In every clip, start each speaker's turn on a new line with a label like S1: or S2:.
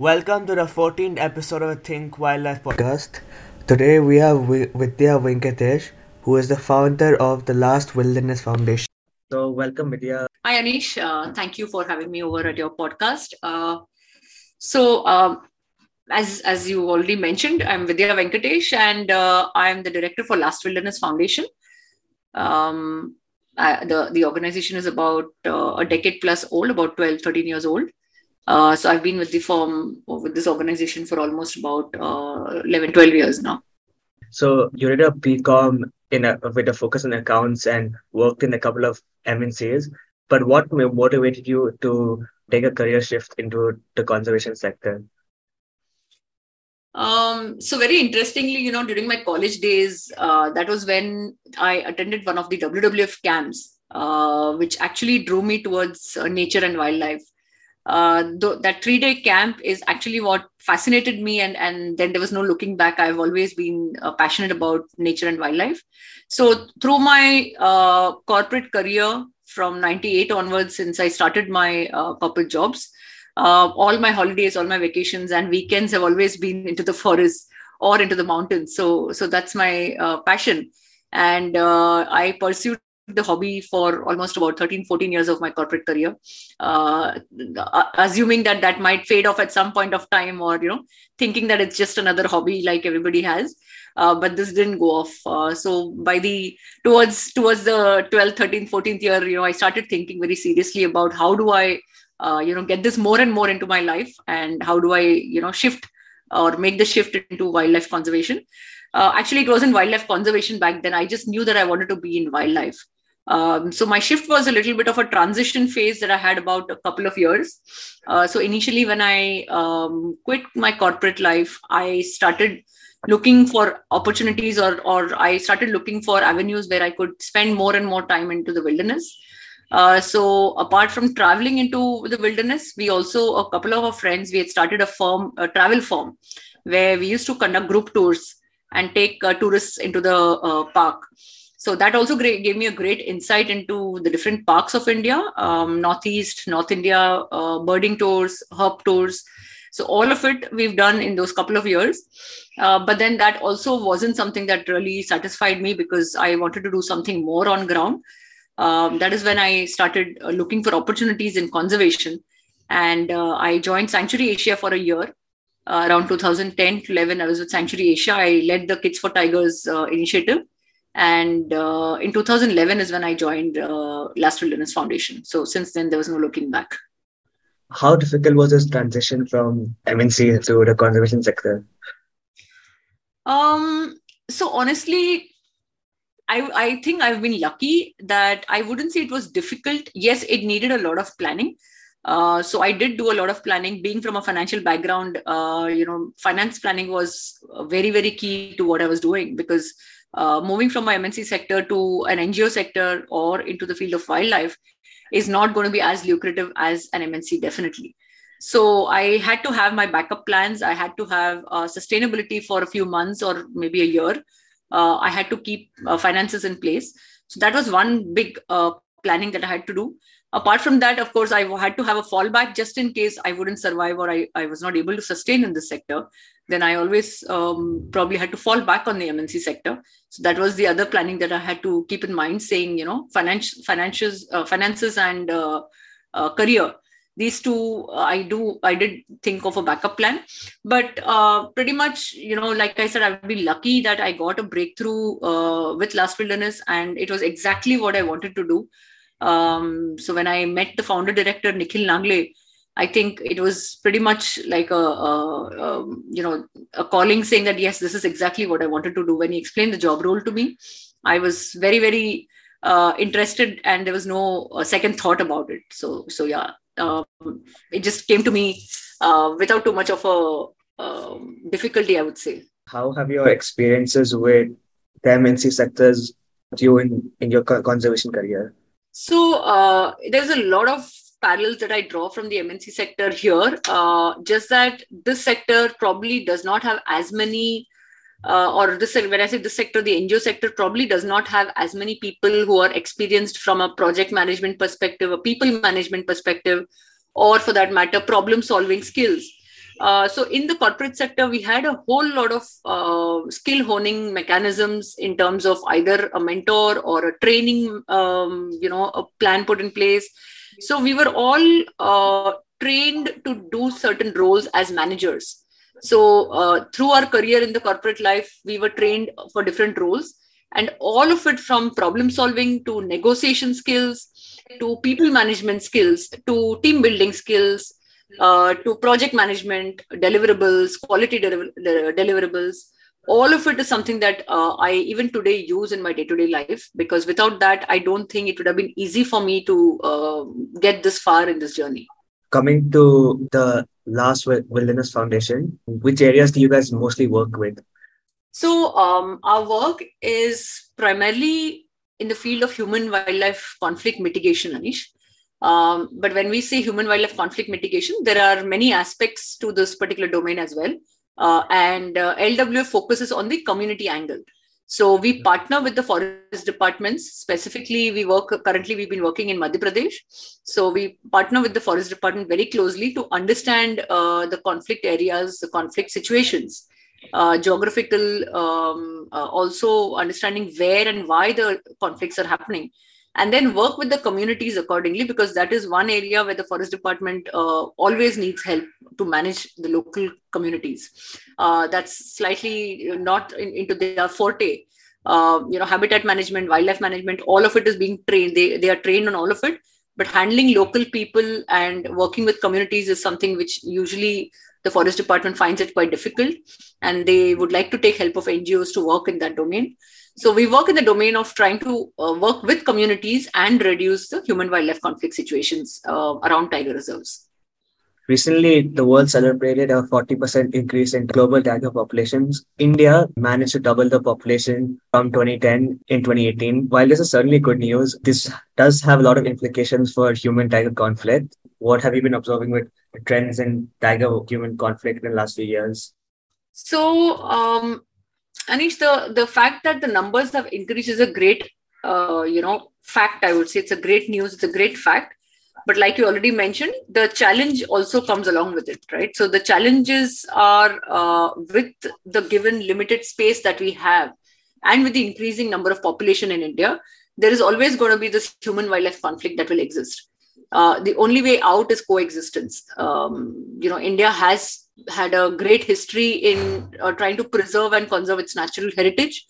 S1: Welcome to the 14th episode of Think Wildlife podcast. Today we have Vidya Venkatesh, who is the founder of the Last Wilderness Foundation. So, welcome, Vidya.
S2: Hi, Anish. Uh, thank you for having me over at your podcast. Uh, so, um, as as you already mentioned, I'm Vidya Venkatesh, and uh, I'm the director for Last Wilderness Foundation. Um, I, the the organization is about uh, a decade plus old, about 12, 13 years old. Uh, so I've been with the firm with this organization for almost about uh, 11, 12 years now.
S1: So you did a BCom in a, with a focus on accounts and worked in a couple of MNCs. But what motivated you to take a career shift into the conservation sector?
S2: Um, so very interestingly, you know, during my college days, uh, that was when I attended one of the WWF camps, uh, which actually drew me towards uh, nature and wildlife uh, th- that three day camp is actually what fascinated me and and then there was no looking back. I've always been uh, passionate about nature and wildlife. So through my uh, corporate career from 98 onwards since i started my uh, corporate jobs uh, all my holidays all my vacations and weekends have always been into the forest or into the mountains. So so that's my uh, passion. And i pursued the hobby for almost about 13 14 years of my corporate career. Uh, assuming that that might fade off at some point of time or you know thinking that it's just another hobby like everybody has. Uh, but this didn't go off. Uh, so by the towards towards the 12th 13th 14th year you know i started thinking very seriously about how do i uh, you know get this more and more into my life and how do i you know shift or make the shift into wildlife conservation. Uh, actually it wasn't wildlife conservation back then. I just knew that i wanted to be in wildlife um, so my shift was a little bit of a transition phase that I had about a couple of years. Uh, so initially, when I um, quit my corporate life, I started looking for opportunities, or or I started looking for avenues where I could spend more and more time into the wilderness. Uh, so apart from traveling into the wilderness, we also a couple of our friends we had started a firm, a travel firm, where we used to conduct group tours and take uh, tourists into the uh, park so that also great, gave me a great insight into the different parks of India, um, Northeast, North India, uh, birding tours, herb tours. So all of it we've done in those couple of years. Uh, but then that also wasn't something that really satisfied me because I wanted to do something more on ground. Um, that is when I started uh, looking for opportunities in conservation. And uh, I joined Sanctuary Asia for a year. Uh, around 2010 to 11, I was with Sanctuary Asia. I led the Kids for Tigers uh, initiative and uh, in 2011 is when I joined uh, Last Wilderness Foundation. So since then, there was no looking back.
S1: How difficult was this transition from MNC to the conservation sector?
S2: Um, so honestly, I, I think I've been lucky that I wouldn't say it was difficult. Yes, it needed a lot of planning. Uh, so I did do a lot of planning. Being from a financial background, uh, you know, finance planning was very, very key to what I was doing because uh, moving from my MNC sector to an NGO sector or into the field of wildlife is not going to be as lucrative as an MNC, definitely. So I had to have my backup plans. I had to have uh, sustainability for a few months or maybe a year. Uh, I had to keep uh, finances in place. So that was one big uh, planning that I had to do. Apart from that, of course, I had to have a fallback just in case I wouldn't survive or I, I was not able to sustain in this sector then I always um, probably had to fall back on the MNC sector. So that was the other planning that I had to keep in mind, saying you know finance, financials, uh, finances, and uh, uh, career. These two, uh, I do, I did think of a backup plan, but uh, pretty much, you know, like I said, I've been lucky that I got a breakthrough uh, with Last Wilderness, and it was exactly what I wanted to do. Um, so when I met the founder director Nikhil Nangle, I think it was pretty much like a, a, a, you know a calling saying that yes, this is exactly what I wanted to do. When he explained the job role to me, I was very very uh, interested, and there was no uh, second thought about it. So so yeah, um, it just came to me uh, without too much of a um, difficulty, I would say.
S1: How have your experiences with the MNC sectors you in in your conservation career?
S2: So uh, there's a lot of parallels that I draw from the MNC sector here. Uh, just that this sector probably does not have as many, uh, or this when I say this sector, the NGO sector probably does not have as many people who are experienced from a project management perspective, a people management perspective, or for that matter, problem solving skills. Uh, so in the corporate sector, we had a whole lot of uh, skill honing mechanisms in terms of either a mentor or a training, um, you know, a plan put in place. So we were all uh, trained to do certain roles as managers. So uh, through our career in the corporate life, we were trained for different roles, and all of it from problem solving to negotiation skills to people management skills to team building skills uh, to project management, deliverables, quality deliverables. All of it is something that uh, I even today use in my day to day life because without that, I don't think it would have been easy for me to uh, get this far in this journey.
S1: Coming to the last Wilderness Foundation, which areas do you guys mostly work with?
S2: So, um, our work is primarily in the field of human wildlife conflict mitigation, Anish. Um, but when we say human wildlife conflict mitigation, there are many aspects to this particular domain as well. Uh, and uh, LWF focuses on the community angle. So we partner with the forest departments. Specifically, we work currently, we've been working in Madhya Pradesh. So we partner with the forest department very closely to understand uh, the conflict areas, the conflict situations. Uh, geographical, um, uh, also understanding where and why the conflicts are happening, and then work with the communities accordingly because that is one area where the forest department uh, always needs help to manage the local communities. Uh, that's slightly not in, into their forte. Uh, you know habitat management wildlife management all of it is being trained. They, they are trained on all of it but handling local people and working with communities is something which usually the forest department finds it quite difficult and they would like to take help of ngos to work in that domain so we work in the domain of trying to uh, work with communities and reduce the human wildlife conflict situations uh, around tiger reserves.
S1: Recently, the world celebrated a 40% increase in global tiger populations. India managed to double the population from 2010 in 2018. While this is certainly good news, this does have a lot of implications for human tiger conflict. What have you been observing with trends in tiger human conflict in the last few years?
S2: So, um, Anish, the, the fact that the numbers have increased is a great, uh, you know, fact. I would say it's a great news. It's a great fact. But like you already mentioned, the challenge also comes along with it, right? So the challenges are uh, with the given limited space that we have, and with the increasing number of population in India, there is always going to be this human wildlife conflict that will exist. Uh, the only way out is coexistence. Um, you know, India has had a great history in uh, trying to preserve and conserve its natural heritage,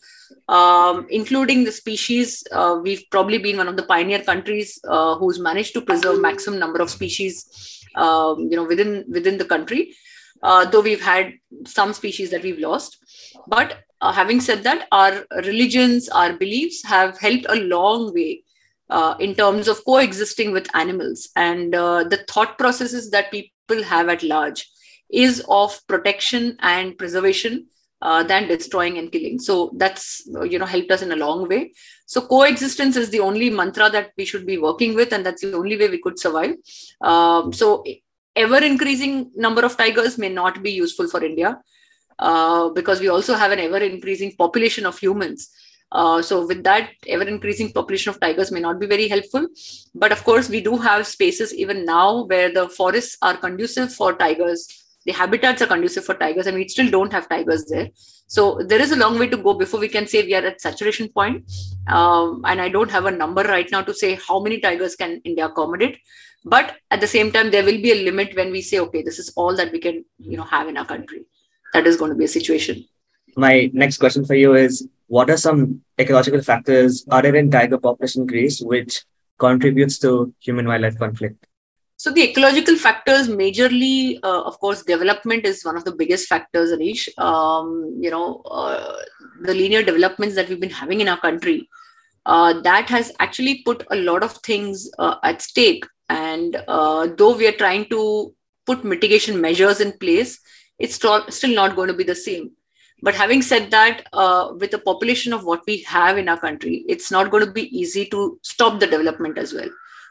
S2: um, including the species. Uh, we've probably been one of the pioneer countries uh, who's managed to preserve maximum number of species, um, you know, within within the country. Uh, though we've had some species that we've lost, but uh, having said that, our religions, our beliefs have helped a long way uh, in terms of coexisting with animals and uh, the thought processes that people have at large is of protection and preservation uh, than destroying and killing. So that's you know helped us in a long way. So coexistence is the only mantra that we should be working with, and that's the only way we could survive. Um, so ever increasing number of tigers may not be useful for India uh, because we also have an ever increasing population of humans. Uh, so with that ever increasing population of tigers may not be very helpful but of course we do have spaces even now where the forests are conducive for tigers the habitats are conducive for tigers and we still don't have tigers there. So there is a long way to go before we can say we are at saturation point. Um, and i don't have a number right now to say how many tigers can india accommodate. But at the same time there will be a limit when we say okay this is all that we can you know have in our country. That is going to be a situation.
S1: My next question for you is what are some ecological factors other than tiger population increase which contributes to human wildlife conflict
S2: so the ecological factors, majorly, uh, of course, development is one of the biggest factors, Anish. Um, you know, uh, the linear developments that we've been having in our country, uh, that has actually put a lot of things uh, at stake. And uh, though we are trying to put mitigation measures in place, it's still not going to be the same. But having said that, uh, with the population of what we have in our country, it's not going to be easy to stop the development as well.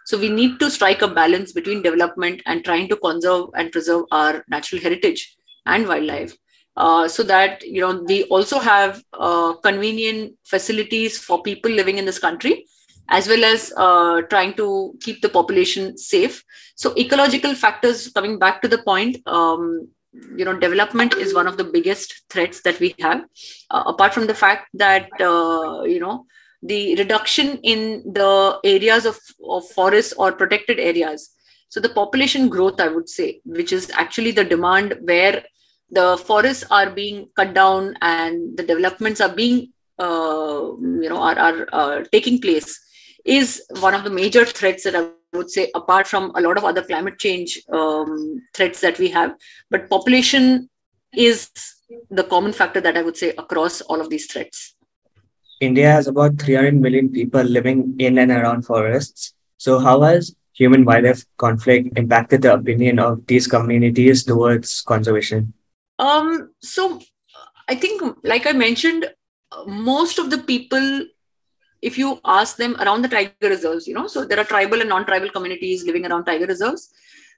S2: So we need to strike a balance between development and trying to conserve and preserve our natural heritage and wildlife. Uh, so that you know we also have uh, convenient facilities for people living in this country as well as uh, trying to keep the population safe so ecological factors coming back to the point um, you know development is one of the biggest threats that we have uh, apart from the fact that uh, you know the reduction in the areas of, of forests or protected areas so the population growth i would say which is actually the demand where the forests are being cut down and the developments are being uh, you know are, are uh, taking place is one of the major threats that I would say, apart from a lot of other climate change um, threats that we have. But population is the common factor that I would say across all of these threats.
S1: India has about 300 million people living in and around forests. So, how has human wildlife conflict impacted the opinion of these communities towards conservation?
S2: Um, so, I think, like I mentioned, most of the people if you ask them around the tiger reserves, you know, so there are tribal and non-tribal communities living around tiger reserves.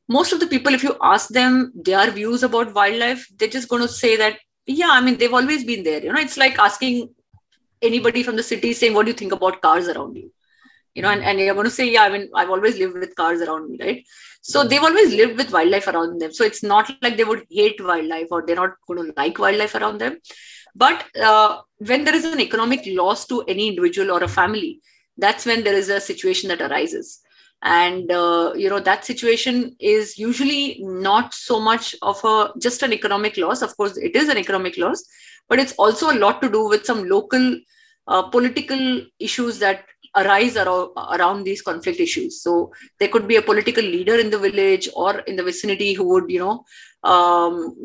S2: Most of the people, if you ask them their views about wildlife, they're just going to say that, yeah, I mean, they've always been there. You know, it's like asking anybody from the city saying, what do you think about cars around you? You know, and, and you're going to say, yeah, I mean, I've always lived with cars around me, right? So they've always lived with wildlife around them. So it's not like they would hate wildlife or they're not going to like wildlife around them. But uh, when there is an economic loss to any individual or a family, that's when there is a situation that arises. And uh, you know that situation is usually not so much of a just an economic loss. Of course, it is an economic loss, but it's also a lot to do with some local uh, political issues that arise around, around these conflict issues. So there could be a political leader in the village or in the vicinity who would, you know, um,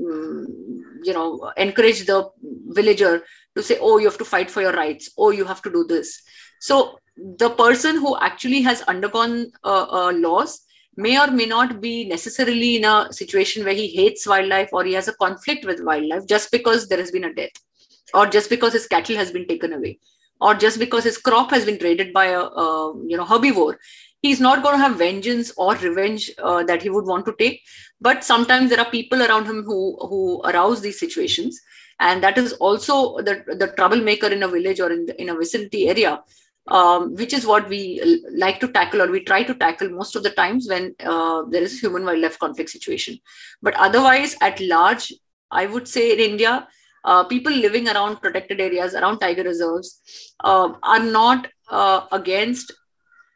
S2: you know, encourage the villager to say, "Oh, you have to fight for your rights. Oh, you have to do this." So the person who actually has undergone a loss may or may not be necessarily in a situation where he hates wildlife or he has a conflict with wildlife just because there has been a death or just because his cattle has been taken away or just because his crop has been traded by a, a you know herbivore. He's not going to have vengeance or revenge uh, that he would want to take. But sometimes there are people around him who who arouse these situations. And that is also the the troublemaker in a village or in the, in a vicinity area um, which is what we like to tackle or we try to tackle most of the times when uh, there is a human wildlife conflict situation but otherwise at large i would say in india uh, people living around protected areas, around tiger reserves, uh, are not uh, against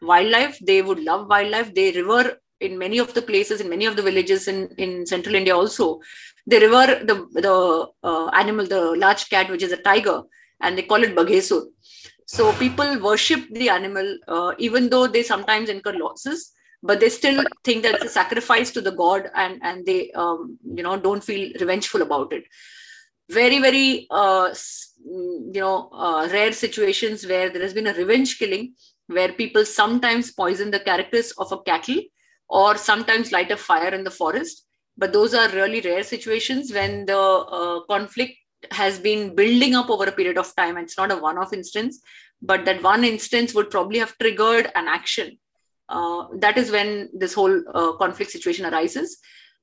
S2: wildlife. They would love wildlife. They revere in many of the places, in many of the villages in, in central India also. They revere the, the uh, animal, the large cat, which is a tiger, and they call it Baghesur. So people worship the animal, uh, even though they sometimes incur losses but they still think that it's a sacrifice to the god and and they um, you know don't feel revengeful about it. Very very uh, mm, you know uh, rare situations where there has been a revenge killing where people sometimes poison the characters of a cattle or sometimes light a fire in the forest. But those are really rare situations when the uh, conflict has been building up over a period of time. It's not a one off instance but that one instance would probably have triggered an action. Uh, that is when this whole uh, conflict situation arises.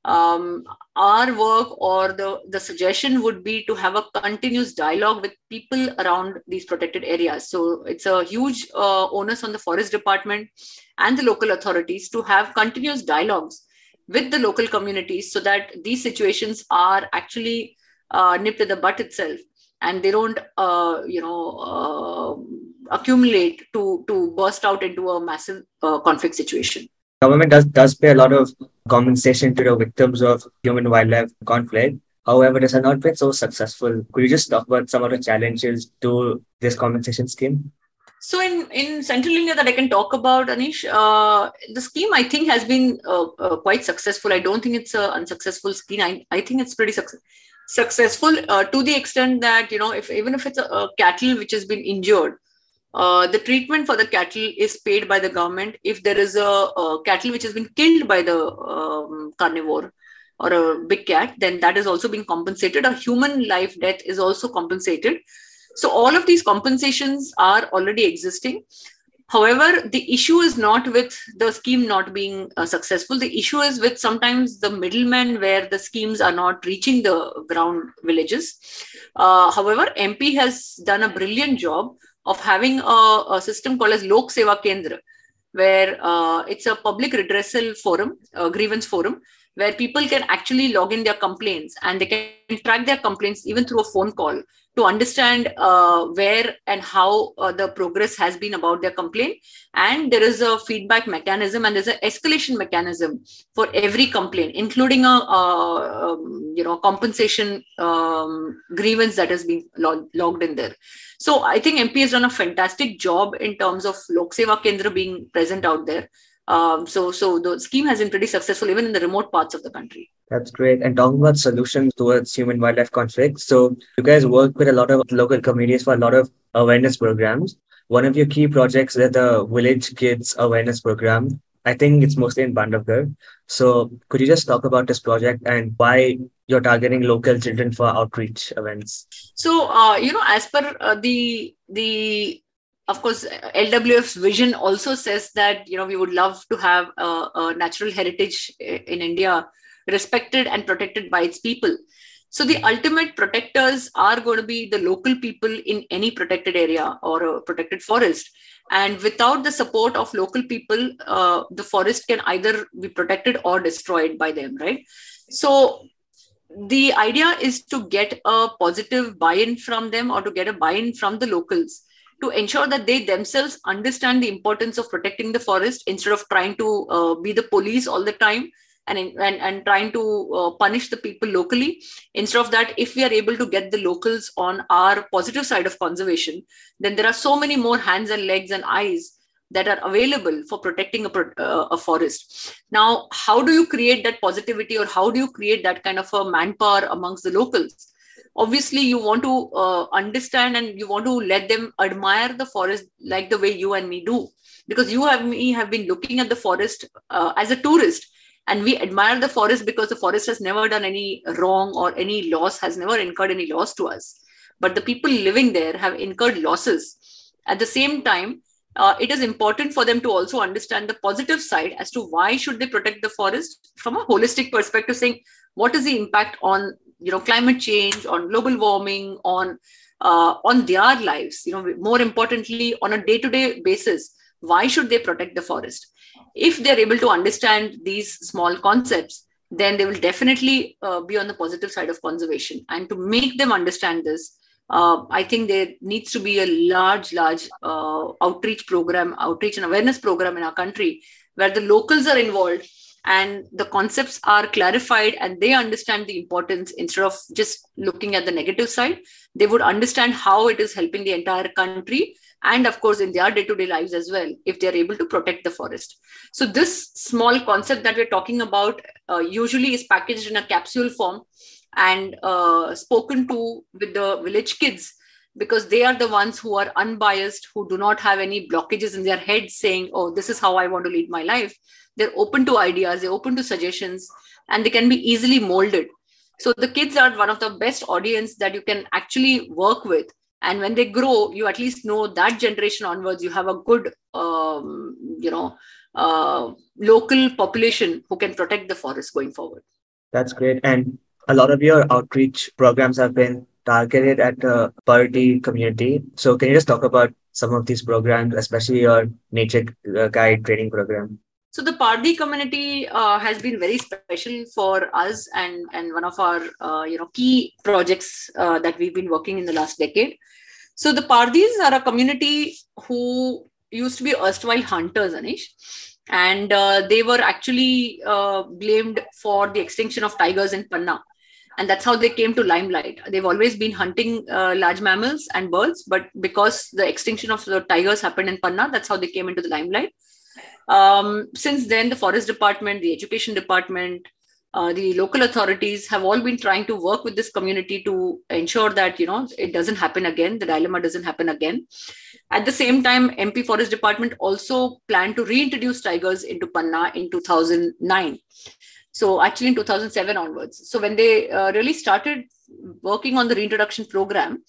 S2: Um, our work or the, the suggestion would be to have a continuous dialogue with people around these protected areas. So it's a huge uh, onus on the forest department and the local authorities to have continuous dialogues with the local communities so that these situations are actually uh, nipped at the butt itself and they don't uh, you know uh, accumulate to to burst out into a massive uh, conflict situation
S1: government does does pay a lot of compensation to the victims of human wildlife conflict. However, this has not been so successful. Could you just talk about some of the challenges to this compensation scheme?
S2: So in, in Central India that I can talk about, Anish, uh, the scheme I think has been uh, uh, quite successful. I don't think it's an unsuccessful scheme. I, I think it's pretty su- successful uh, to the extent that, you know, if even if it's a, a cattle which has been injured, uh, the treatment for the cattle is paid by the government. If there is a, a cattle which has been killed by the um, carnivore or a big cat then that is also being compensated. A human life death is also compensated. So all of these compensations are already existing however the issue is not with the scheme not being uh, successful. The issue is with sometimes the middlemen where the schemes are not reaching the ground villages. Uh, however mp has done a brilliant job of having a, a system called as Lok Seva Kendra, where uh, it's a public redressal forum, a grievance forum, where people can actually log in their complaints and they can track their complaints even through a phone call to understand uh, where and how uh, the progress has been about their complaint. And there is a feedback mechanism and there's an escalation mechanism for every complaint including a, um, you know compensation um, grievance that has been log- logged in there. So i think mp has done a fantastic job in terms of lok seva kendra being present out there um, so, so the scheme has been pretty successful even in the remote parts of the country.
S1: That's great. And talking about solutions towards human wildlife conflicts, so you guys work with a lot of local communities for a lot of awareness programs. One of your key projects is the Village Kids Awareness Program. I think it's mostly in Bandhavgarh. So, could you just talk about this project and why you're targeting local children for outreach events?
S2: So, uh, you know, as per uh, the the of course lwf's vision also says that you know we would love to have a, a, natural heritage in india respected and protected by its people. So the ultimate protectors are going to be the local people in any protected area or a protected forest. And without the support of local people uh, the forest can either be protected or destroyed by them right? So the idea is to get a positive buy-in from them or to get a buy-in from the locals to ensure that they themselves understand the importance of protecting the forest instead of trying to uh, be the police all the time and, and, and trying to uh, punish the people locally. Instead of that, if we are able to get the locals on our positive side of conservation, then there are so many more hands and legs and eyes that are available for protecting a, uh, a forest. Now, how do you create that positivity or how do you create that kind of a manpower amongst the locals? Obviously you want to uh, understand and you want to let them admire the forest like the way you and me do. Because you and me have been looking at the forest uh, as a tourist. And we admire the forest because the forest has never done any wrong or any loss has never incurred any loss to us. But the people living there have incurred losses. At the same time uh, it is important for them to also understand the positive side as to why should they protect the forest from a holistic perspective saying what is the impact on you know climate change on global warming on uh, on their lives you know more importantly on a day to day basis why should they protect the forest? If they're able to understand these small concepts then they will definitely uh, be on the positive side of conservation. And to make them understand this uh, i think there needs to be a large large uh, outreach program outreach and awareness program in our country where the locals are involved and the concepts are clarified and they understand the importance. Instead of just looking at the negative side they would understand how it is helping the entire country and of course in their day-to-day lives as well if they're able to protect the forest. So this small concept that we're talking about uh, usually is packaged in a capsule form and uh, spoken to with the village kids because they are the ones who are unbiased who do not have any blockages in their head saying oh this is how i want to lead my life. They're open to ideas they're open to suggestions and they can be easily molded. So the kids are one of the best audience that you can actually work with. And when they grow you at least know that generation onwards you have a good um, you know uh, local population who can protect the forest going forward.
S1: That's great. And a lot of your outreach programs have been targeted at the Pardi community. So can you just talk about some of these programs, especially your nature uh, guide training program?
S2: So the Pardi community uh, has been very special for us and, and one of our uh, you know key projects uh, that we've been working in the last decade. So the Pardis are a community who used to be erstwhile hunters, Anish, and uh, they were actually uh, blamed for the extinction of tigers in Panna and that's how they came to limelight. They've always been hunting uh, large mammals and birds but because the extinction of the tigers happened in panna that's how they came into the limelight. Um, since then the forest department the education department uh, the local authorities have all been trying to work with this community to ensure that you know it doesn't happen again the dilemma doesn't happen again. At the same time mp forest department also planned to reintroduce tigers into panna in 2009 so actually in 2007 onwards. So when they uh, really started working on the reintroduction program,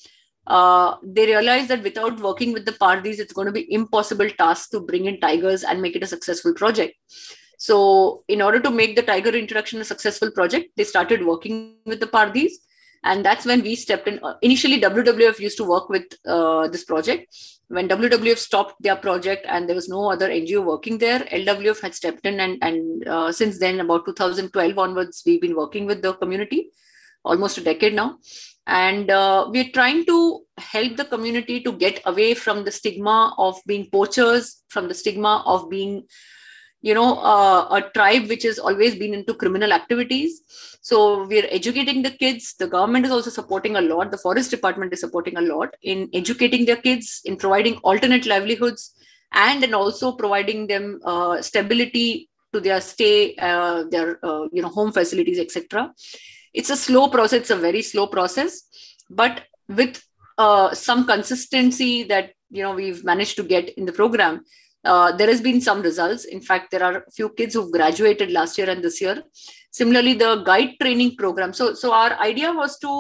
S2: uh, they realized that without working with the Pardis, it's going to be impossible task to bring in tigers and make it a successful project. So in order to make the tiger introduction a successful project, they started working with the Pardis. And that's when we stepped in. Initially wwf used to work with uh, this project. When wwf stopped their project and there was no other ngo working there lwf had stepped in and, and uh, since then about 2012 onwards we've been working with the community almost a decade now. And uh, we're trying to help the community to get away from the stigma of being poachers from the stigma of being you know uh, a tribe which has always been into criminal activities so we're educating the kids. The government is also supporting a lot. The forest department is supporting a lot in educating their kids in providing alternate livelihoods and and also providing them uh, stability to their stay uh, their uh, you know home facilities etc it's a slow process. It's a very slow process. But with uh, some consistency that you know we've managed to get in the program uh, there has been some results. In fact, there are a few kids who've graduated last year and this year. Similarly, the guide training program. So, so our idea was to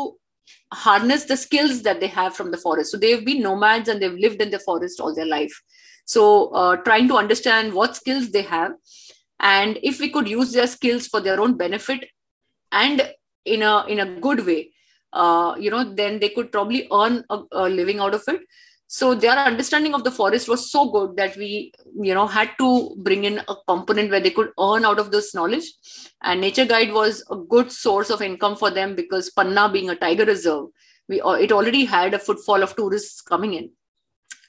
S2: harness the skills that they have from the forest. So they've been nomads and they've lived in the forest all their life. So uh, trying to understand what skills they have, and if we could use their skills for their own benefit and in a in a good way, uh, you know, then they could probably earn a, a living out of it so their understanding of the forest was so good that we you know had to bring in a component where they could earn out of this knowledge. And nature guide was a good source of income for them because panna being a tiger reserve we it already had a footfall of tourists coming in.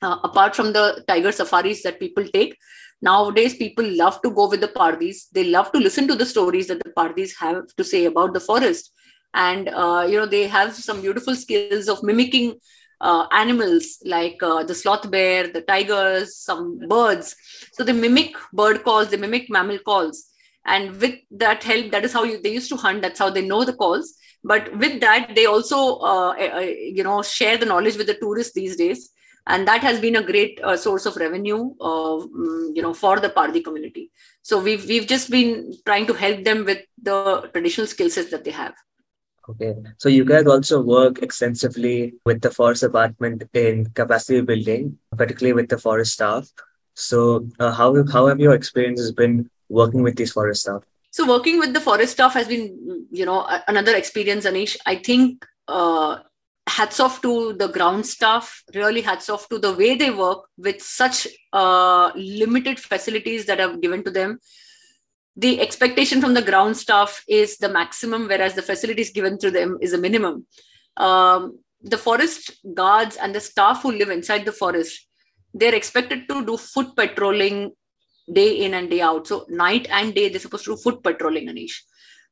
S2: Uh, apart from the tiger safaris that people take nowadays people love to go with the pardis they love to listen to the stories that the pardis have to say about the forest. And uh, you know they have some beautiful skills of mimicking uh, animals like uh, the sloth bear, the tigers, some birds. So they mimic bird calls, they mimic mammal calls. And with that help, that is how you, they used to hunt. That's how they know the calls. But with that, they also, uh, uh, uh you know, share the knowledge with the tourists these days. And that has been a great uh, source of revenue, mm, you know, for the Pardi community. So we've we've just been trying to help them with the traditional skill sets that they have.
S1: Okay. So you guys also work extensively with the forest department in capacity building, particularly with the forest staff. So uh, how, how have your experiences been working with these forest staff?
S2: So working with the forest staff has been, you know, another experience, Anish. I think uh, hats off to the ground staff, really hats off to the way they work with such uh, limited facilities that are given to them the expectation from the ground staff is the maximum, whereas the facilities given to them is a minimum. Um, the forest guards and the staff who live inside the forest, they're expected to do foot patrolling day in and day out. So night and day, they're supposed to do foot patrolling, Anish.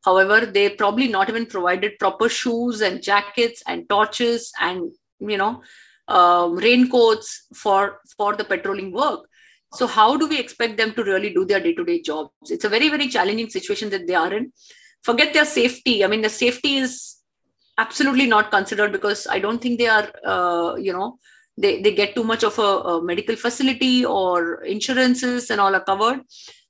S2: However, they probably not even provided proper shoes and jackets and torches and you know uh, raincoats for for the patrolling work so how do we expect them to really do their day-to-day jobs? It's a very very challenging situation that they are in. Forget their safety. I mean the safety is absolutely not considered because i don't think they are uh, you know they, they get too much of a, a, medical facility or insurances and all are covered.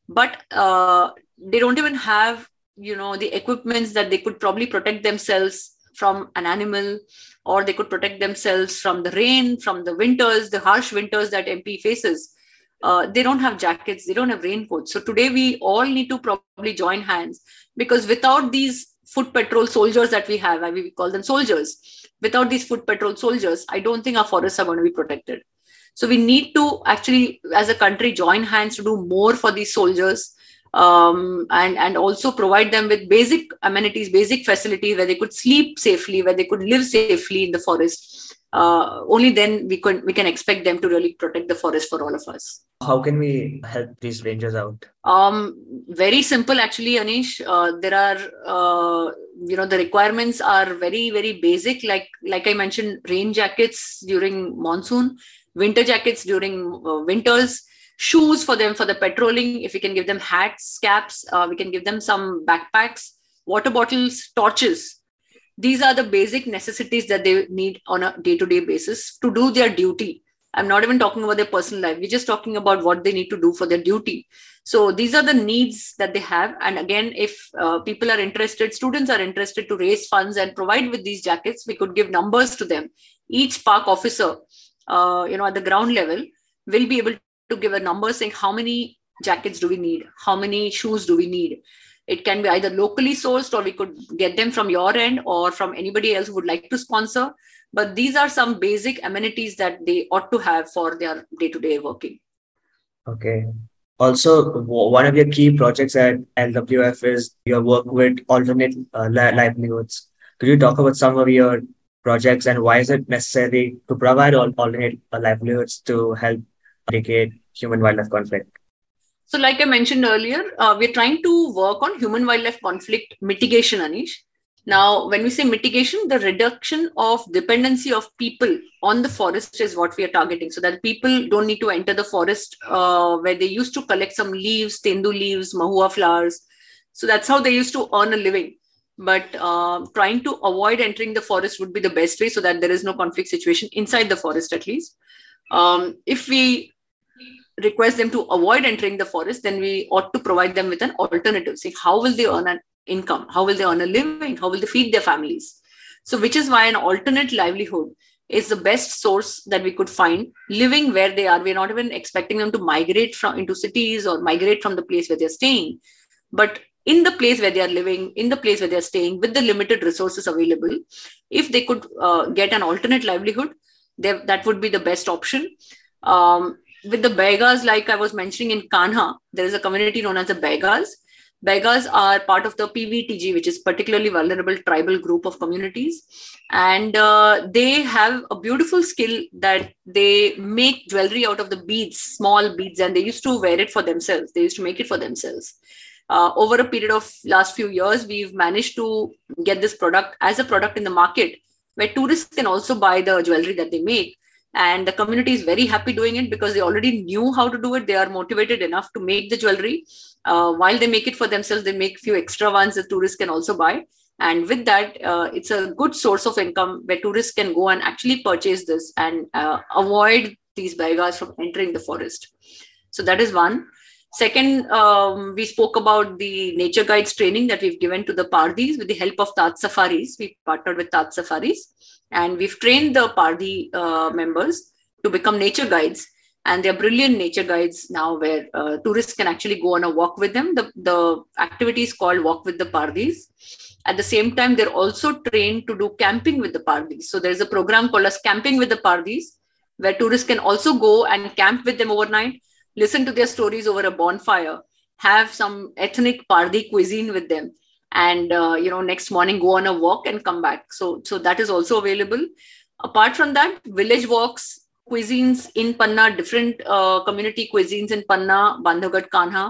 S2: But uh, they don't even have you know the equipments that they could probably protect themselves from an animal or they could protect themselves from the rain from the winters the harsh winters that mp faces uh, they don't have jackets they don't have raincoats. So today we all need to probably join hands because without these foot patrol soldiers that we have I mean, we call them soldiers without these foot patrol soldiers i don't think our forests are going to be protected. So we need to actually as a country join hands to do more for these soldiers um, and and also provide them with basic amenities basic facilities where they could sleep safely where they could live safely in the forest uh, only then we can we can expect them to really protect the forest for all of us.
S1: How can we help these rangers out?
S2: Um, very simple, actually, Anish. Uh, there are uh, you know the requirements are very very basic. Like like I mentioned, rain jackets during monsoon, winter jackets during uh, winters. Shoes for them for the patrolling. If we can give them hats, caps, uh, we can give them some backpacks, water bottles, torches these are the basic necessities that they need on a day-to-day basis to do their duty. I'm not even talking about their personal life. We're just talking about what they need to do for their duty. So these are the needs that they have. And again if uh, people are interested students are interested to raise funds and provide with these jackets we could give numbers to them. Each park officer uh, you know at the ground level will be able to give a number saying how many jackets do we need? How many shoes do we need it can be either locally sourced or we could get them from your end or from anybody else who would like to sponsor. But these are some basic amenities that they ought to have for their day-to-day working.
S1: Okay. Also one of your key projects at lwf is your work with alternate uh, livelihoods could you talk about some of your projects and why is it necessary to provide alternate livelihoods to help mitigate human wildlife conflict
S2: so, like I mentioned earlier, uh, we're trying to work on human wildlife conflict mitigation, Anish. Now, when we say mitigation, the reduction of dependency of people on the forest is what we are targeting. So that people don't need to enter the forest uh, where they used to collect some leaves, tendu leaves, mahua flowers. So that's how they used to earn a living. But uh, trying to avoid entering the forest would be the best way so that there is no conflict situation inside the forest, at least. Um, if we request them to avoid entering the forest, then we ought to provide them with an alternative. See, how will they earn an income? How will they earn a living? How will they feed their families? So, which is why an alternate livelihood is the best source that we could find living where they are. We're not even expecting them to migrate from into cities or migrate from the place where they're staying, but in the place where they are living, in the place where they're staying, with the limited resources available, if they could uh, get an alternate livelihood, that would be the best option. Um, with the Baigas, like I was mentioning in Kanha, there is a community known as the Baigas. Baigas are part of the PVTG, which is particularly vulnerable tribal group of communities. And uh, they have a beautiful skill that they make jewelry out of the beads, small beads, and they used to wear it for themselves. They used to make it for themselves. Uh, over a period of last few years, we've managed to get this product as a product in the market where tourists can also buy the jewelry that they make and the community is very happy doing it because they already knew how to do it. They are motivated enough to make the jewelry. Uh, while they make it for themselves they make few extra ones that tourists can also buy. And with that uh, it's a good source of income where tourists can go and actually purchase this and uh, avoid these baigas from entering the forest. So that is one. Second um, we spoke about the nature guides training that we've given to the pardis with the help of taj safaris. We partnered with taj safaris and we've trained the Pardi uh, members to become nature guides. And they're brilliant nature guides now where uh, tourists can actually go on a walk with them. The, the activity is called Walk with the Pardis. At the same time, they're also trained to do camping with the Pardis. So there's a program called as Camping with the Pardis, where tourists can also go and camp with them overnight, listen to their stories over a bonfire, have some ethnic Pardi cuisine with them and uh, you know next morning go on a walk and come back so so that is also available apart from that village walks cuisines in panna different uh, community cuisines in panna bandhavgarh kanha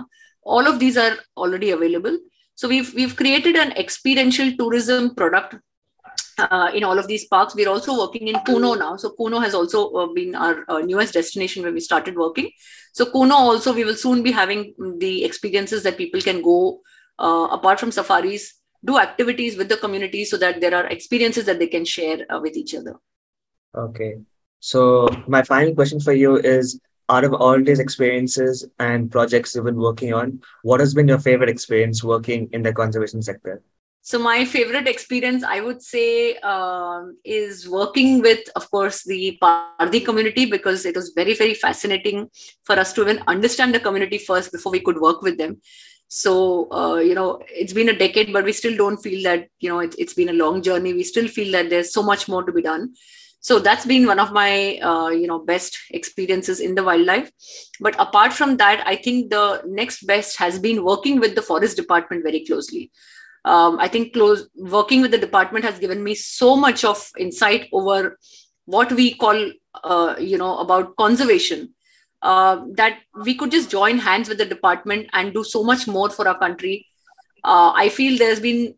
S2: all of these are already available so we've we've created an experiential tourism product uh, in all of these parks. We're also working in Kuno now. So Kuno has also uh, been our uh, newest destination where we started working. So Kuno also we will soon be having the experiences that people can go uh, apart from safaris, do activities with the community so that there are experiences that they can share uh, with each other.
S1: Okay. So, my final question for you is out of all these experiences and projects you've been working on, what has been your favorite experience working in the conservation sector?
S2: So my favorite experience, I would say, um, is working with, of course, the Pardi community because it was very, very fascinating for us to even understand the community first before we could work with them so uh, you know it's been a decade but we still don't feel that you know it, it's been a long journey. We still feel that there's so much more to be done. So that's been one of my uh, you know best experiences in the wildlife. But apart from that i think the next best has been working with the forest department very closely. Um, i think close working with the department has given me so much of insight over what we call uh, you know about conservation uh, that we could just join hands with the department and do so much more for our country. Uh, I feel there's been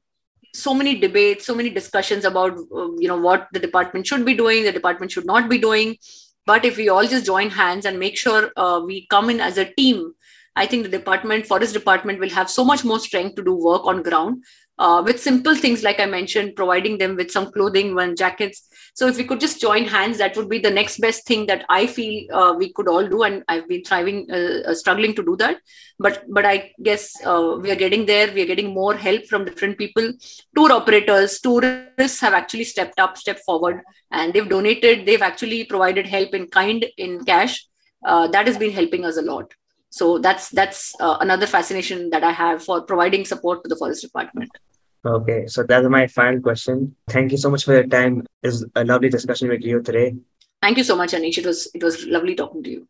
S2: so many debates, so many discussions about uh, you know what the department should be doing, the department should not be doing. But if we all just join hands and make sure uh, we come in as a team, I think the department, forest department, will have so much more strength to do work on ground uh, with simple things like I mentioned, providing them with some clothing, one jackets. So if we could just join hands, that would be the next best thing that I feel uh, we could all do, and I've been thriving, uh, uh struggling to do that. But but I guess uh, we are getting there. We are getting more help from different people. Tour operators, tourists have actually stepped up, stepped forward, and they've donated. They've actually provided help in kind, in cash. Uh, that has been helping us a lot. so that's that's uh, another fascination that i have for providing support to the forest department
S1: okay so that's my final question. Thank you so much for your time. It's a lovely discussion with you today.
S2: Thank you so much anish. It was it was lovely talking to you